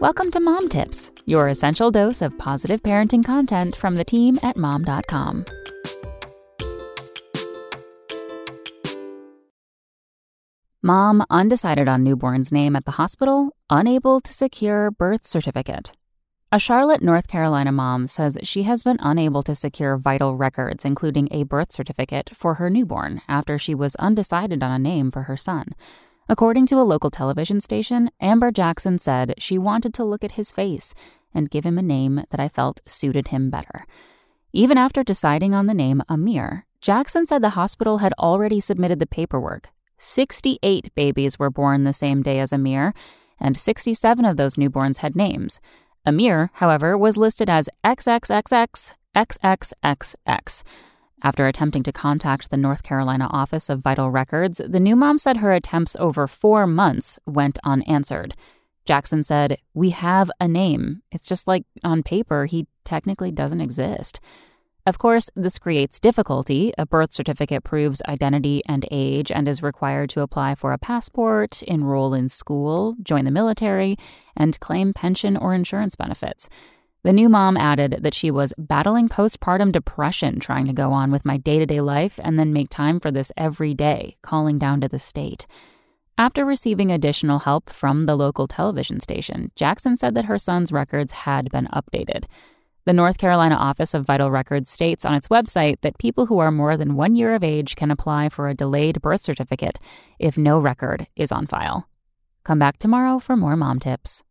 Welcome to Mom Tips, your essential dose of positive parenting content from the team at mom.com. Mom undecided on newborn's name at the hospital, unable to secure birth certificate. A Charlotte, North Carolina mom says she has been unable to secure vital records, including a birth certificate, for her newborn after she was undecided on a name for her son. According to a local television station, Amber Jackson said she wanted to look at his face and give him a name that I felt suited him better. Even after deciding on the name Amir, Jackson said the hospital had already submitted the paperwork. 68 babies were born the same day as Amir, and 67 of those newborns had names. Amir, however, was listed as XXXX XXXX. After attempting to contact the North Carolina Office of Vital Records, the new mom said her attempts over four months went unanswered. Jackson said, We have a name. It's just like on paper, he technically doesn't exist. Of course, this creates difficulty. A birth certificate proves identity and age and is required to apply for a passport, enroll in school, join the military, and claim pension or insurance benefits. The new mom added that she was battling postpartum depression trying to go on with my day to day life and then make time for this every day, calling down to the state. After receiving additional help from the local television station, Jackson said that her son's records had been updated. The North Carolina Office of Vital Records states on its website that people who are more than one year of age can apply for a delayed birth certificate if no record is on file. Come back tomorrow for more mom tips.